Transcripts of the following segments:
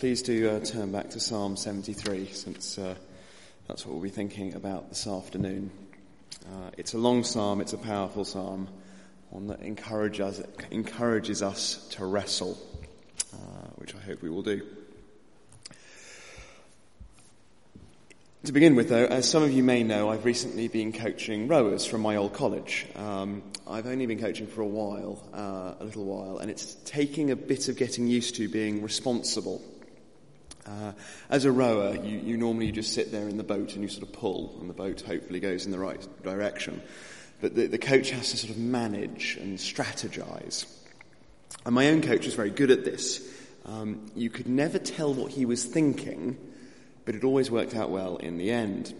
please do uh, turn back to Psalm 73 since uh, that's what we'll be thinking about this afternoon. Uh, it's a long psalm, it's a powerful psalm, one that encourages, encourages us to wrestle, uh, which I hope we will do. To begin with, though, as some of you may know, I've recently been coaching rowers from my old college. Um, I've only been coaching for a while, uh, a little while, and it's taking a bit of getting used to being responsible. Uh, as a rower, you, you normally just sit there in the boat and you sort of pull, and the boat hopefully goes in the right direction. But the, the coach has to sort of manage and strategize. And my own coach was very good at this. Um, you could never tell what he was thinking but it always worked out well in the end.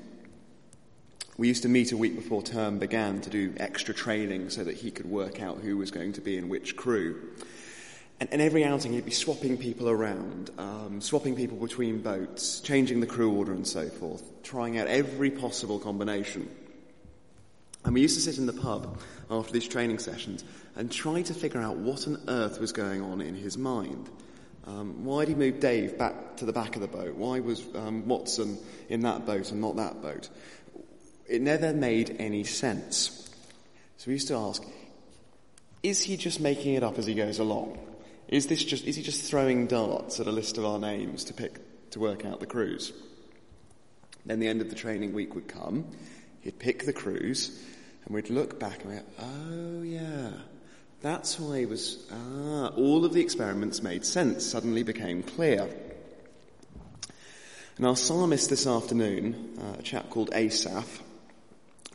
We used to meet a week before term began to do extra training so that he could work out who was going to be in which crew. And, and every outing he'd be swapping people around, um, swapping people between boats, changing the crew order and so forth, trying out every possible combination. And we used to sit in the pub after these training sessions and try to figure out what on earth was going on in his mind. Um, why did he move Dave back to the back of the boat? Why was um, Watson in that boat and not that boat? It never made any sense. So we used to ask, is he just making it up as he goes along? Is this just, is he just throwing darts at a list of our names to pick, to work out the crews? Then the end of the training week would come, he'd pick the crews, and we'd look back and we'd go, oh yeah, that's why he was, ah, all of the experiments made sense, suddenly became clear. And our psalmist this afternoon, uh, a chap called Asaph,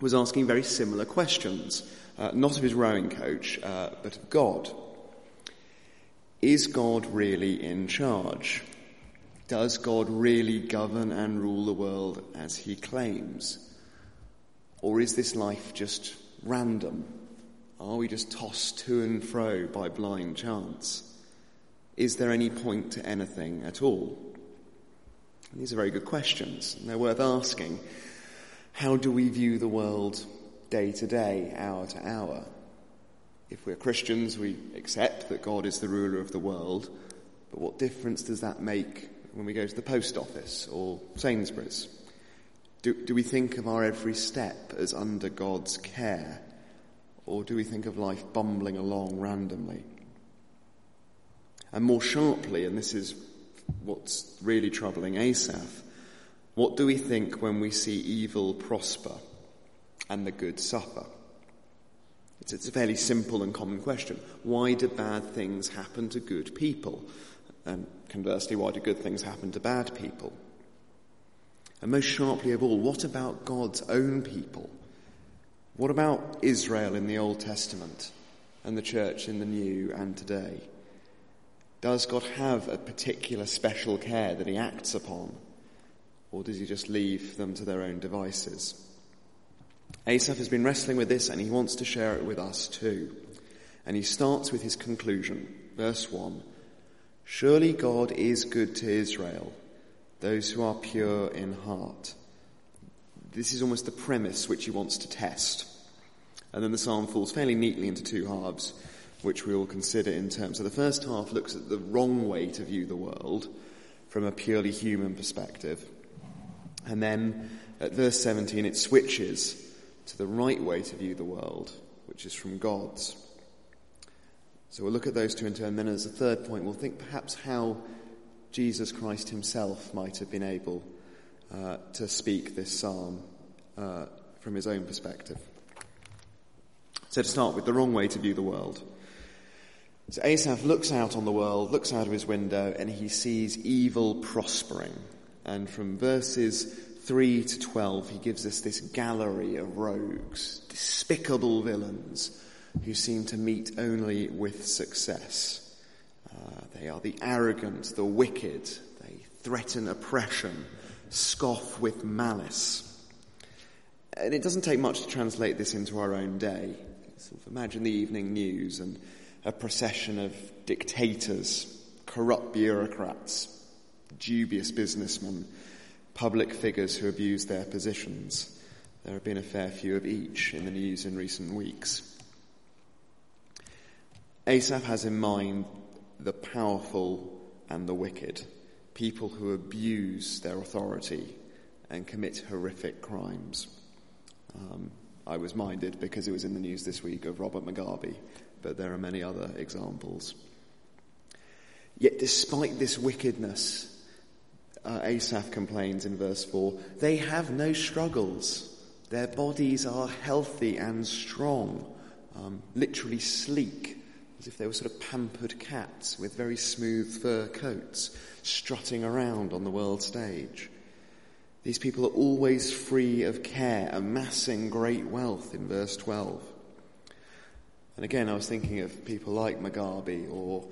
was asking very similar questions, uh, not of his rowing coach, uh, but of God. Is God really in charge? Does God really govern and rule the world as he claims? Or is this life just random? Are we just tossed to and fro by blind chance? Is there any point to anything at all? These are very good questions, and they're worth asking. How do we view the world day to day, hour to hour? If we're Christians, we accept that God is the ruler of the world, but what difference does that make when we go to the post office or Sainsbury's? Do, do we think of our every step as under God's care? Or do we think of life bumbling along randomly? And more sharply, and this is what's really troubling Asaph, what do we think when we see evil prosper and the good suffer? It's, it's, a fairly simple and common question. Why do bad things happen to good people? And conversely, why do good things happen to bad people? And most sharply of all, what about God's own people? What about Israel in the Old Testament and the church in the New and today? Does God have a particular special care that he acts upon? Or does he just leave them to their own devices? Asaph has been wrestling with this and he wants to share it with us too. And he starts with his conclusion, verse 1. Surely God is good to Israel, those who are pure in heart. This is almost the premise which he wants to test. And then the psalm falls fairly neatly into two halves, which we will consider in terms. So the first half looks at the wrong way to view the world from a purely human perspective. And then at verse 17 it switches to the right way to view the world, which is from God's. So we'll look at those two in turn. Then as a third point, we'll think perhaps how Jesus Christ himself might have been able uh, to speak this psalm uh, from his own perspective. So to start with, the wrong way to view the world. So Asaph looks out on the world, looks out of his window, and he sees evil prospering. And from verses 3 to 12, he gives us this gallery of rogues, despicable villains, who seem to meet only with success. Uh, they are the arrogant, the wicked, they threaten oppression, scoff with malice. And it doesn't take much to translate this into our own day. Sort of imagine the evening news and a procession of dictators, corrupt bureaucrats, dubious businessmen, public figures who abuse their positions. There have been a fair few of each in the news in recent weeks. Asaph has in mind the powerful and the wicked people who abuse their authority and commit horrific crimes. Um, I was minded because it was in the news this week of Robert Mugabe, but there are many other examples. Yet, despite this wickedness, uh, Asaph complains in verse 4 they have no struggles. Their bodies are healthy and strong, um, literally sleek, as if they were sort of pampered cats with very smooth fur coats strutting around on the world stage. These people are always free of care, amassing great wealth in verse 12. And again, I was thinking of people like Mugabe or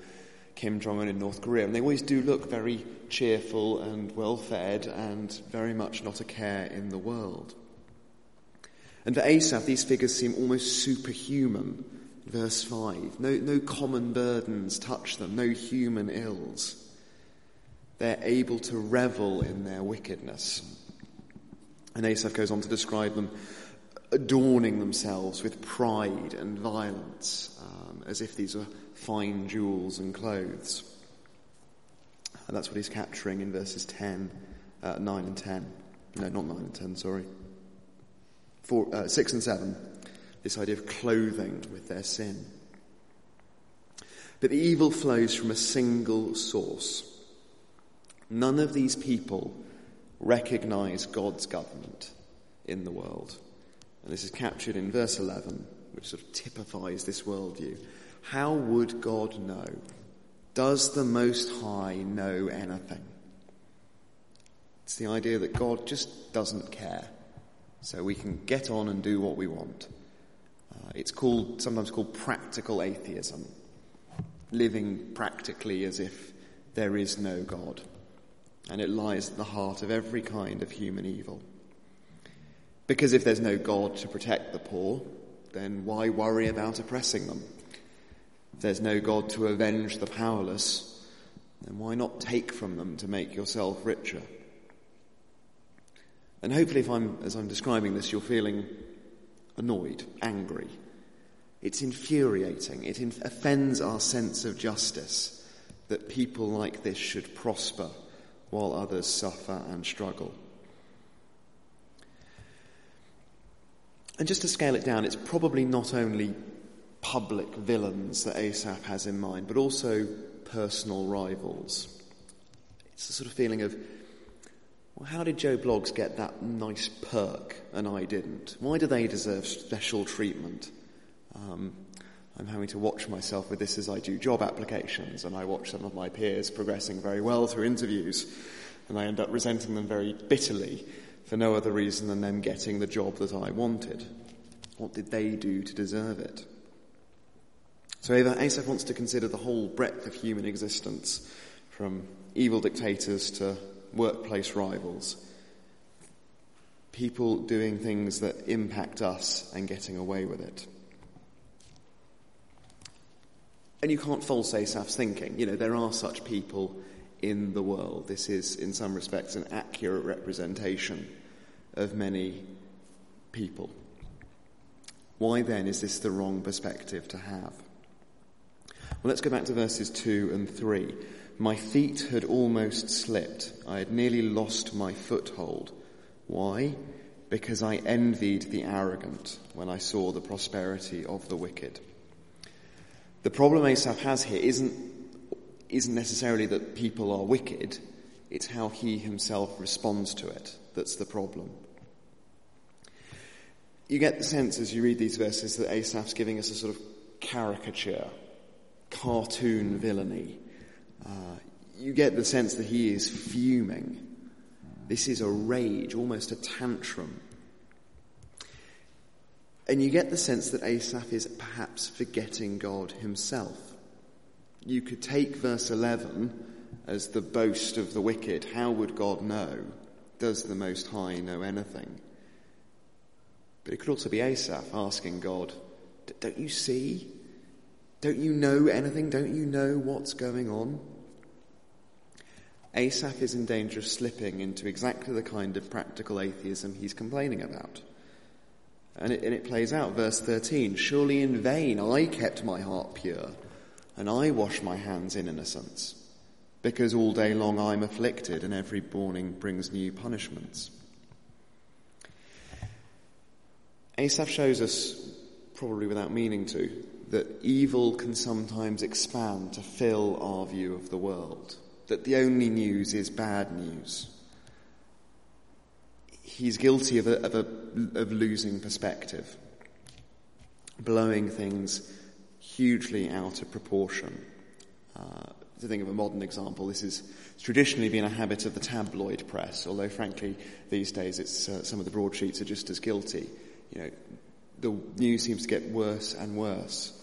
Kim Jong un in North Korea, and they always do look very cheerful and well fed and very much not a care in the world. And for Asaph, these figures seem almost superhuman. Verse 5 no, no common burdens touch them, no human ills. They're able to revel in their wickedness. And Asaph goes on to describe them adorning themselves with pride and violence, um, as if these were fine jewels and clothes. And that's what he's capturing in verses 10, uh, 9 and 10. No, not 9 and 10, sorry. Four, uh, 6 and 7. This idea of clothing with their sin. But the evil flows from a single source. None of these people recognize God's government in the world. And this is captured in verse 11, which sort of typifies this worldview. How would God know? Does the Most High know anything? It's the idea that God just doesn't care, so we can get on and do what we want. Uh, it's called, sometimes called practical atheism, living practically as if there is no God and it lies at the heart of every kind of human evil. Because if there's no God to protect the poor, then why worry about oppressing them? If there's no God to avenge the powerless, then why not take from them to make yourself richer? And hopefully, if I'm, as I'm describing this, you're feeling annoyed, angry. It's infuriating. It offends our sense of justice that people like this should prosper while others suffer and struggle. And just to scale it down, it's probably not only public villains that Asaph has in mind, but also personal rivals. It's a sort of feeling of, well, how did Joe Bloggs get that nice perk and I didn't? Why do they deserve special treatment? Um, I'm having to watch myself with this as I do job applications, and I watch some of my peers progressing very well through interviews, and I end up resenting them very bitterly for no other reason than them getting the job that I wanted. What did they do to deserve it? So Asaph wants to consider the whole breadth of human existence, from evil dictators to workplace rivals. People doing things that impact us and getting away with it. And you can't false Asaph's thinking. You know, there are such people in the world. This is, in some respects, an accurate representation of many people. Why then is this the wrong perspective to have? Well, let's go back to verses 2 and 3. My feet had almost slipped. I had nearly lost my foothold. Why? Because I envied the arrogant when I saw the prosperity of the wicked. The problem Asaph has here isn't, isn't necessarily that people are wicked, it's how he himself responds to it that's the problem. You get the sense as you read these verses that Asaph's giving us a sort of caricature, cartoon villainy. Uh, you get the sense that he is fuming. This is a rage, almost a tantrum. And you get the sense that Asaph is perhaps forgetting God himself. You could take verse 11 as the boast of the wicked. How would God know? Does the Most High know anything? But it could also be Asaph asking God, Don't you see? Don't you know anything? Don't you know what's going on? Asaph is in danger of slipping into exactly the kind of practical atheism he's complaining about. And it, and it plays out, verse 13 Surely in vain I kept my heart pure, and I wash my hands in innocence. because all day long I'm afflicted and every morning brings new punishments. Asaph shows us, probably without meaning to, that evil can sometimes expand to fill our view of the world, that the only news is bad news. He's guilty of, a, of, a, of losing perspective, blowing things hugely out of proportion. Uh, to think of a modern example, this has traditionally been a habit of the tabloid press, although frankly these days it's, uh, some of the broadsheets are just as guilty. You know, the news seems to get worse and worse.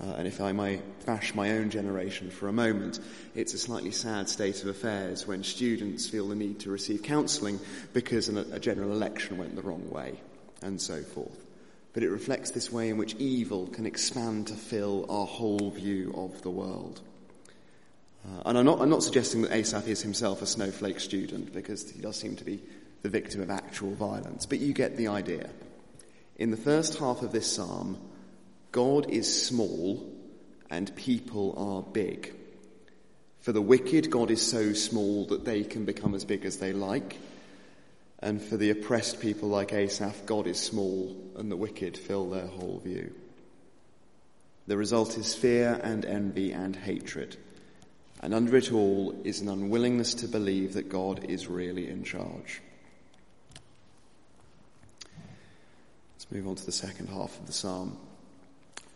Uh, and if I may bash my own generation for a moment, it's a slightly sad state of affairs when students feel the need to receive counselling because an, a general election went the wrong way, and so forth. But it reflects this way in which evil can expand to fill our whole view of the world. Uh, and I'm not, I'm not suggesting that Asaph is himself a snowflake student because he does seem to be the victim of actual violence, but you get the idea. In the first half of this psalm, God is small and people are big. For the wicked, God is so small that they can become as big as they like. And for the oppressed people like Asaph, God is small and the wicked fill their whole view. The result is fear and envy and hatred. And under it all is an unwillingness to believe that God is really in charge. Let's move on to the second half of the psalm.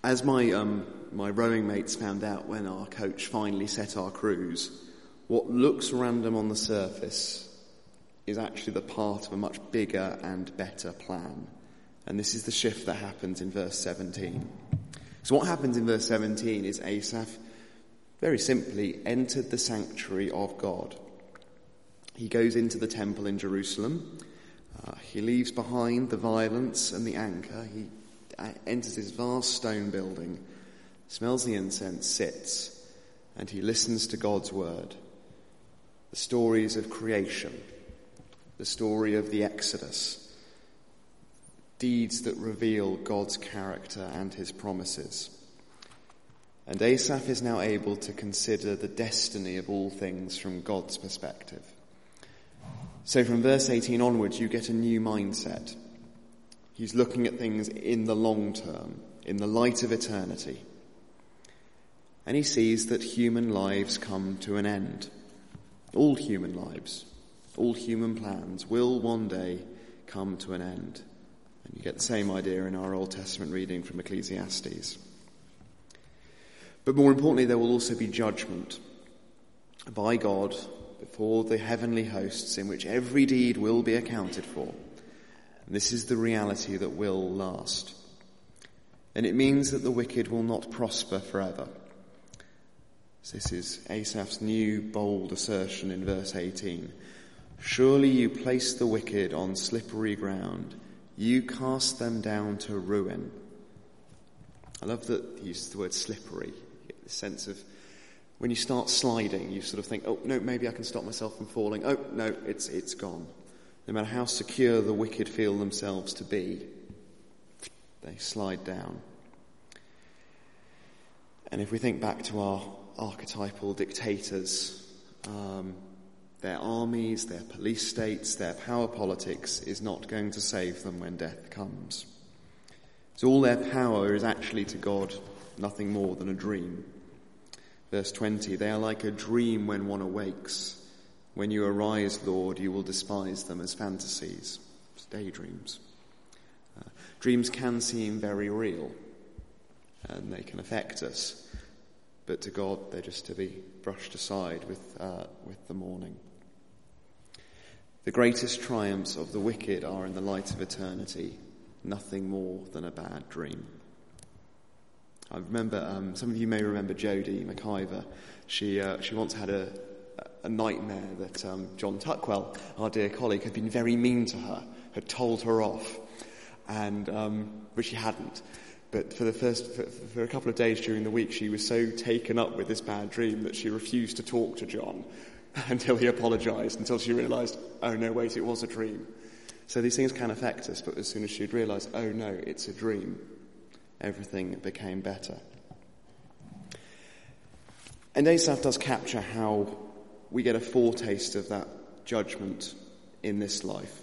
As my, um, my rowing mates found out when our coach finally set our crews, what looks random on the surface is actually the part of a much bigger and better plan. And this is the shift that happens in verse 17. So what happens in verse 17 is Asaph very simply entered the sanctuary of God. He goes into the temple in Jerusalem. Uh, he leaves behind the violence and the anger. He Uh, enters this vast stone building, smells the incense, sits, and he listens to God's word. The stories of creation, the story of the Exodus, deeds that reveal God's character and his promises. And Asaph is now able to consider the destiny of all things from God's perspective. So from verse 18 onwards, you get a new mindset. He's looking at things in the long term, in the light of eternity. And he sees that human lives come to an end. All human lives, all human plans will one day come to an end. And you get the same idea in our Old Testament reading from Ecclesiastes. But more importantly, there will also be judgment by God before the heavenly hosts in which every deed will be accounted for. And this is the reality that will last. And it means that the wicked will not prosper forever. So this is Asaph's new bold assertion in verse 18. Surely you place the wicked on slippery ground. You cast them down to ruin. I love that he uses the word slippery this sense of when you start sliding, you sort of think, oh, no, maybe I can stop myself from falling. Oh, no, it's, it's gone. No matter how secure the wicked feel themselves to be, they slide down. And if we think back to our archetypal dictators, um, their armies, their police states, their power politics is not going to save them when death comes. So all their power is actually to God nothing more than a dream. Verse 20, they are like a dream when one awakes. When you arise, Lord, you will despise them as fantasies, as daydreams. Uh, dreams can seem very real and they can affect us, but to God they're just to be brushed aside with, uh, with the morning. The greatest triumphs of the wicked are in the light of eternity, nothing more than a bad dream. I remember, um, some of you may remember Jodie McIver. She, uh, she once had a, a nightmare that um, John Tuckwell, our dear colleague, had been very mean to her, had told her off, and, um, but she hadn't. But for the first, for, for, a couple of days during the week, she was so taken up with this bad dream that she refused to talk to John until he apologized, until she realized, oh no, wait, it was a dream. So these things can affect us, but as soon as she'd realized, oh no, it's a dream, everything became better. And Asaph does capture how we get a foretaste of that judgment in this life.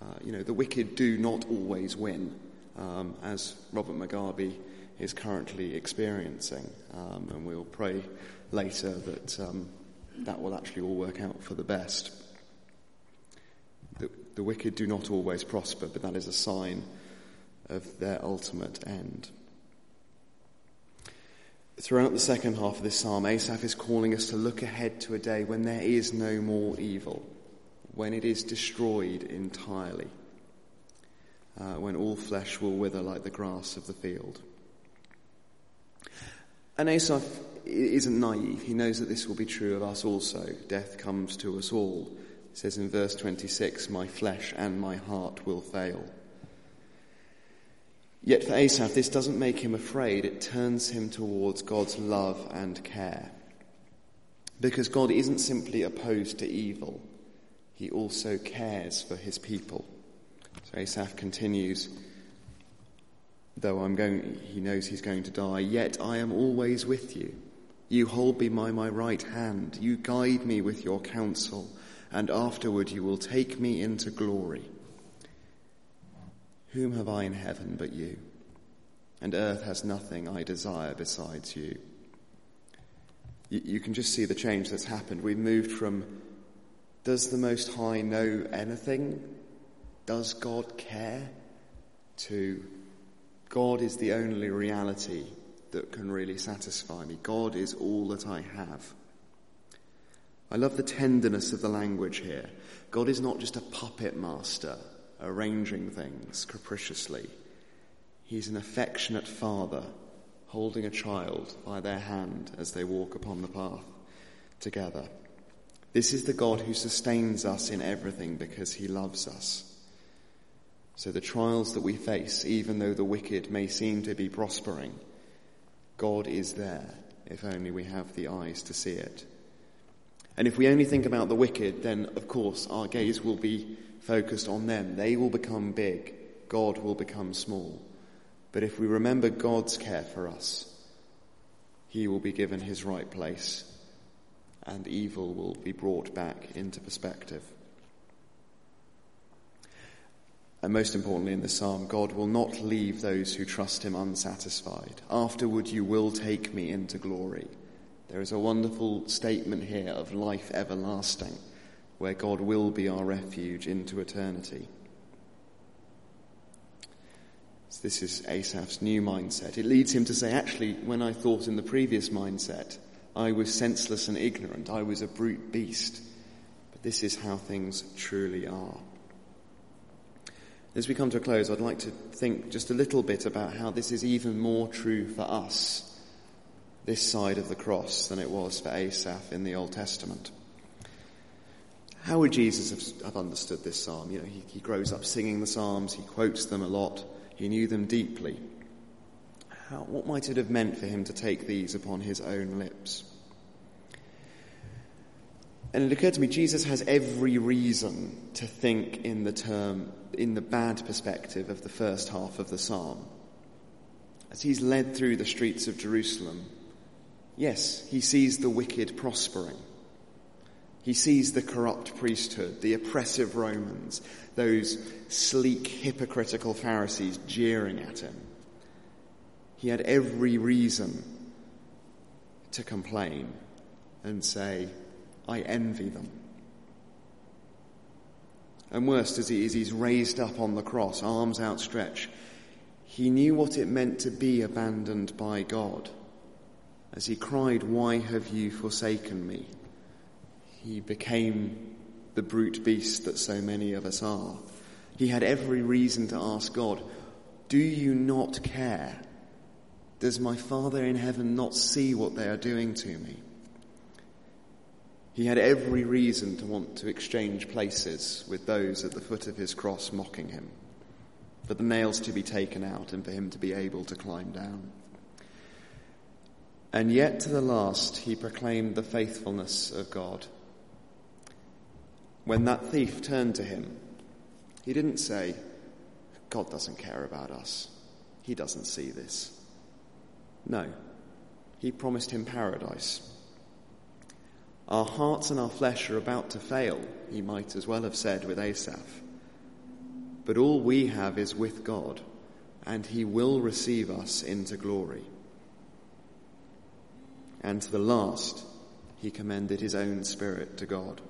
Uh, you know, the wicked do not always win, um, as Robert Mugabe is currently experiencing. Um, and we'll pray later that um, that will actually all work out for the best. The, the wicked do not always prosper, but that is a sign of their ultimate end. Throughout the second half of this psalm, Asaph is calling us to look ahead to a day when there is no more evil, when it is destroyed entirely, uh, when all flesh will wither like the grass of the field. And Asaph isn't naive. He knows that this will be true of us also. Death comes to us all. It says in verse 26, My flesh and my heart will fail. Yet for Asaph, this doesn't make him afraid. It turns him towards God's love and care. Because God isn't simply opposed to evil, he also cares for his people. So Asaph continues, though I'm going, he knows he's going to die, yet I am always with you. You hold me by my right hand. You guide me with your counsel, and afterward you will take me into glory. Whom have I in heaven but you? And earth has nothing I desire besides you. You, you can just see the change that's happened. We've moved from, does the Most High know anything? Does God care? To, God is the only reality that can really satisfy me. God is all that I have. I love the tenderness of the language here. God is not just a puppet master arranging things capriciously. He's an affectionate father holding a child by their hand as they walk upon the path together. This is the God who sustains us in everything because he loves us. So the trials that we face, even though the wicked may seem to be prospering, God is there if only we have the eyes to see it. And if we only think about the wicked, then of course our gaze will be focused on them. They will become big. God will become small. But if we remember God's care for us, he will be given his right place and evil will be brought back into perspective. And most importantly in the psalm, God will not leave those who trust him unsatisfied. Afterward you will take me into glory. There is a wonderful statement here of life everlasting where God will be our refuge into eternity. So this is Asaph's new mindset. It leads him to say, actually, when I thought in the previous mindset, I was senseless and ignorant, I was a brute beast. But this is how things truly are. As we come to a close, I'd like to think just a little bit about how this is even more true for us, this side of the cross, than it was for Asaph in the Old Testament. How would Jesus have, understood this psalm? You know, he, he grows up singing the psalms, he quotes them a lot, he knew them deeply. How, what might it have meant for him to take these upon his own lips? And it occurred to me, Jesus has every reason to think in the term, in the bad perspective of the first half of the psalm. As he's led through the streets of Jerusalem, yes, he sees the wicked prospering. He sees the corrupt priesthood, the oppressive Romans, those sleek, hypocritical Pharisees jeering at him. He had every reason to complain and say, I envy them. And worst as he is, he's raised up on the cross, arms outstretched. He knew what it meant to be abandoned by God. As he cried, Why have you forsaken me? He became the brute beast that so many of us are. He had every reason to ask God, Do you not care? Does my Father in heaven not see what they are doing to me? He had every reason to want to exchange places with those at the foot of his cross mocking him, for the nails to be taken out and for him to be able to climb down. And yet to the last, he proclaimed the faithfulness of God when that thief turned to him, he didn't say, God doesn't care about us. He doesn't see this. No. He promised him paradise. Our hearts and our flesh are about to fail, he might as well have said with Asaph. But all we have is with God, and he will receive us into glory. And to the last, he commended his own spirit to God.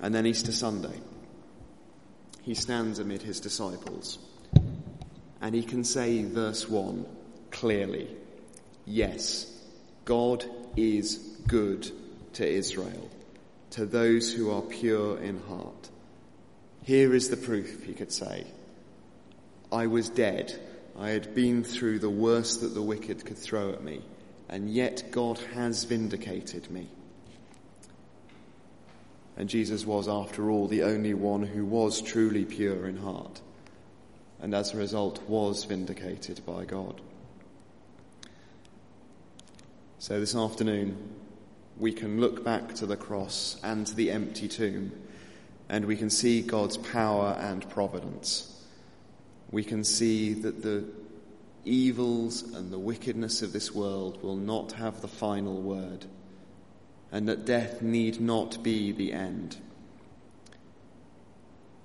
And then Easter Sunday, he stands amid his disciples, and he can say, verse 1 clearly, Yes, God is good to Israel, to those who are pure in heart. Here is the proof, he could say. I was dead. I had been through the worst that the wicked could throw at me, and yet God has vindicated me. And Jesus was, after all, the only one who was truly pure in heart, and as a result was vindicated by God. So this afternoon, we can look back to the cross and to the empty tomb, and we can see God's power and providence. We can see that the evils and the wickedness of this world will not have the final word, and that death need not be the end.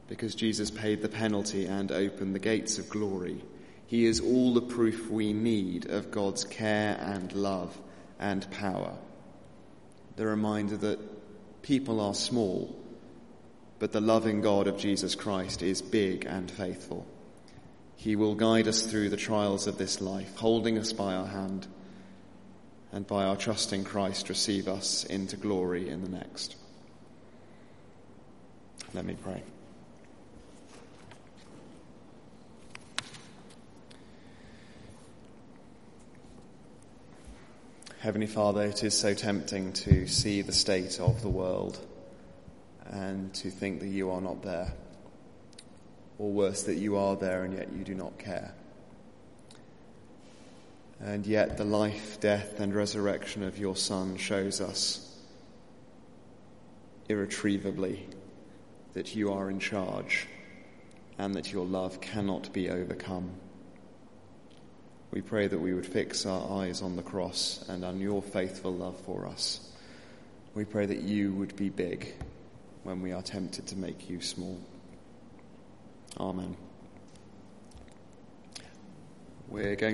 Because Jesus paid the penalty and opened the gates of glory, he is all the proof we need of God's care and love and power. The reminder that people are small, but the loving God of Jesus Christ is big and faithful. He will guide us through the trials of this life, holding us by our hand, and by our trust in Christ, receive us into glory in the next. Let me pray. Heavenly Father, it is so tempting to see the state of the world and to think that you are not there. Or worse, that you are there and yet you do not care. And yet the life, death, and resurrection of your Son shows us irretrievably that you are in charge and that your love cannot be overcome. We pray that we would fix our eyes on the cross and on your faithful love for us. We pray that you would be big when we are tempted to make you small. Amen. We're going to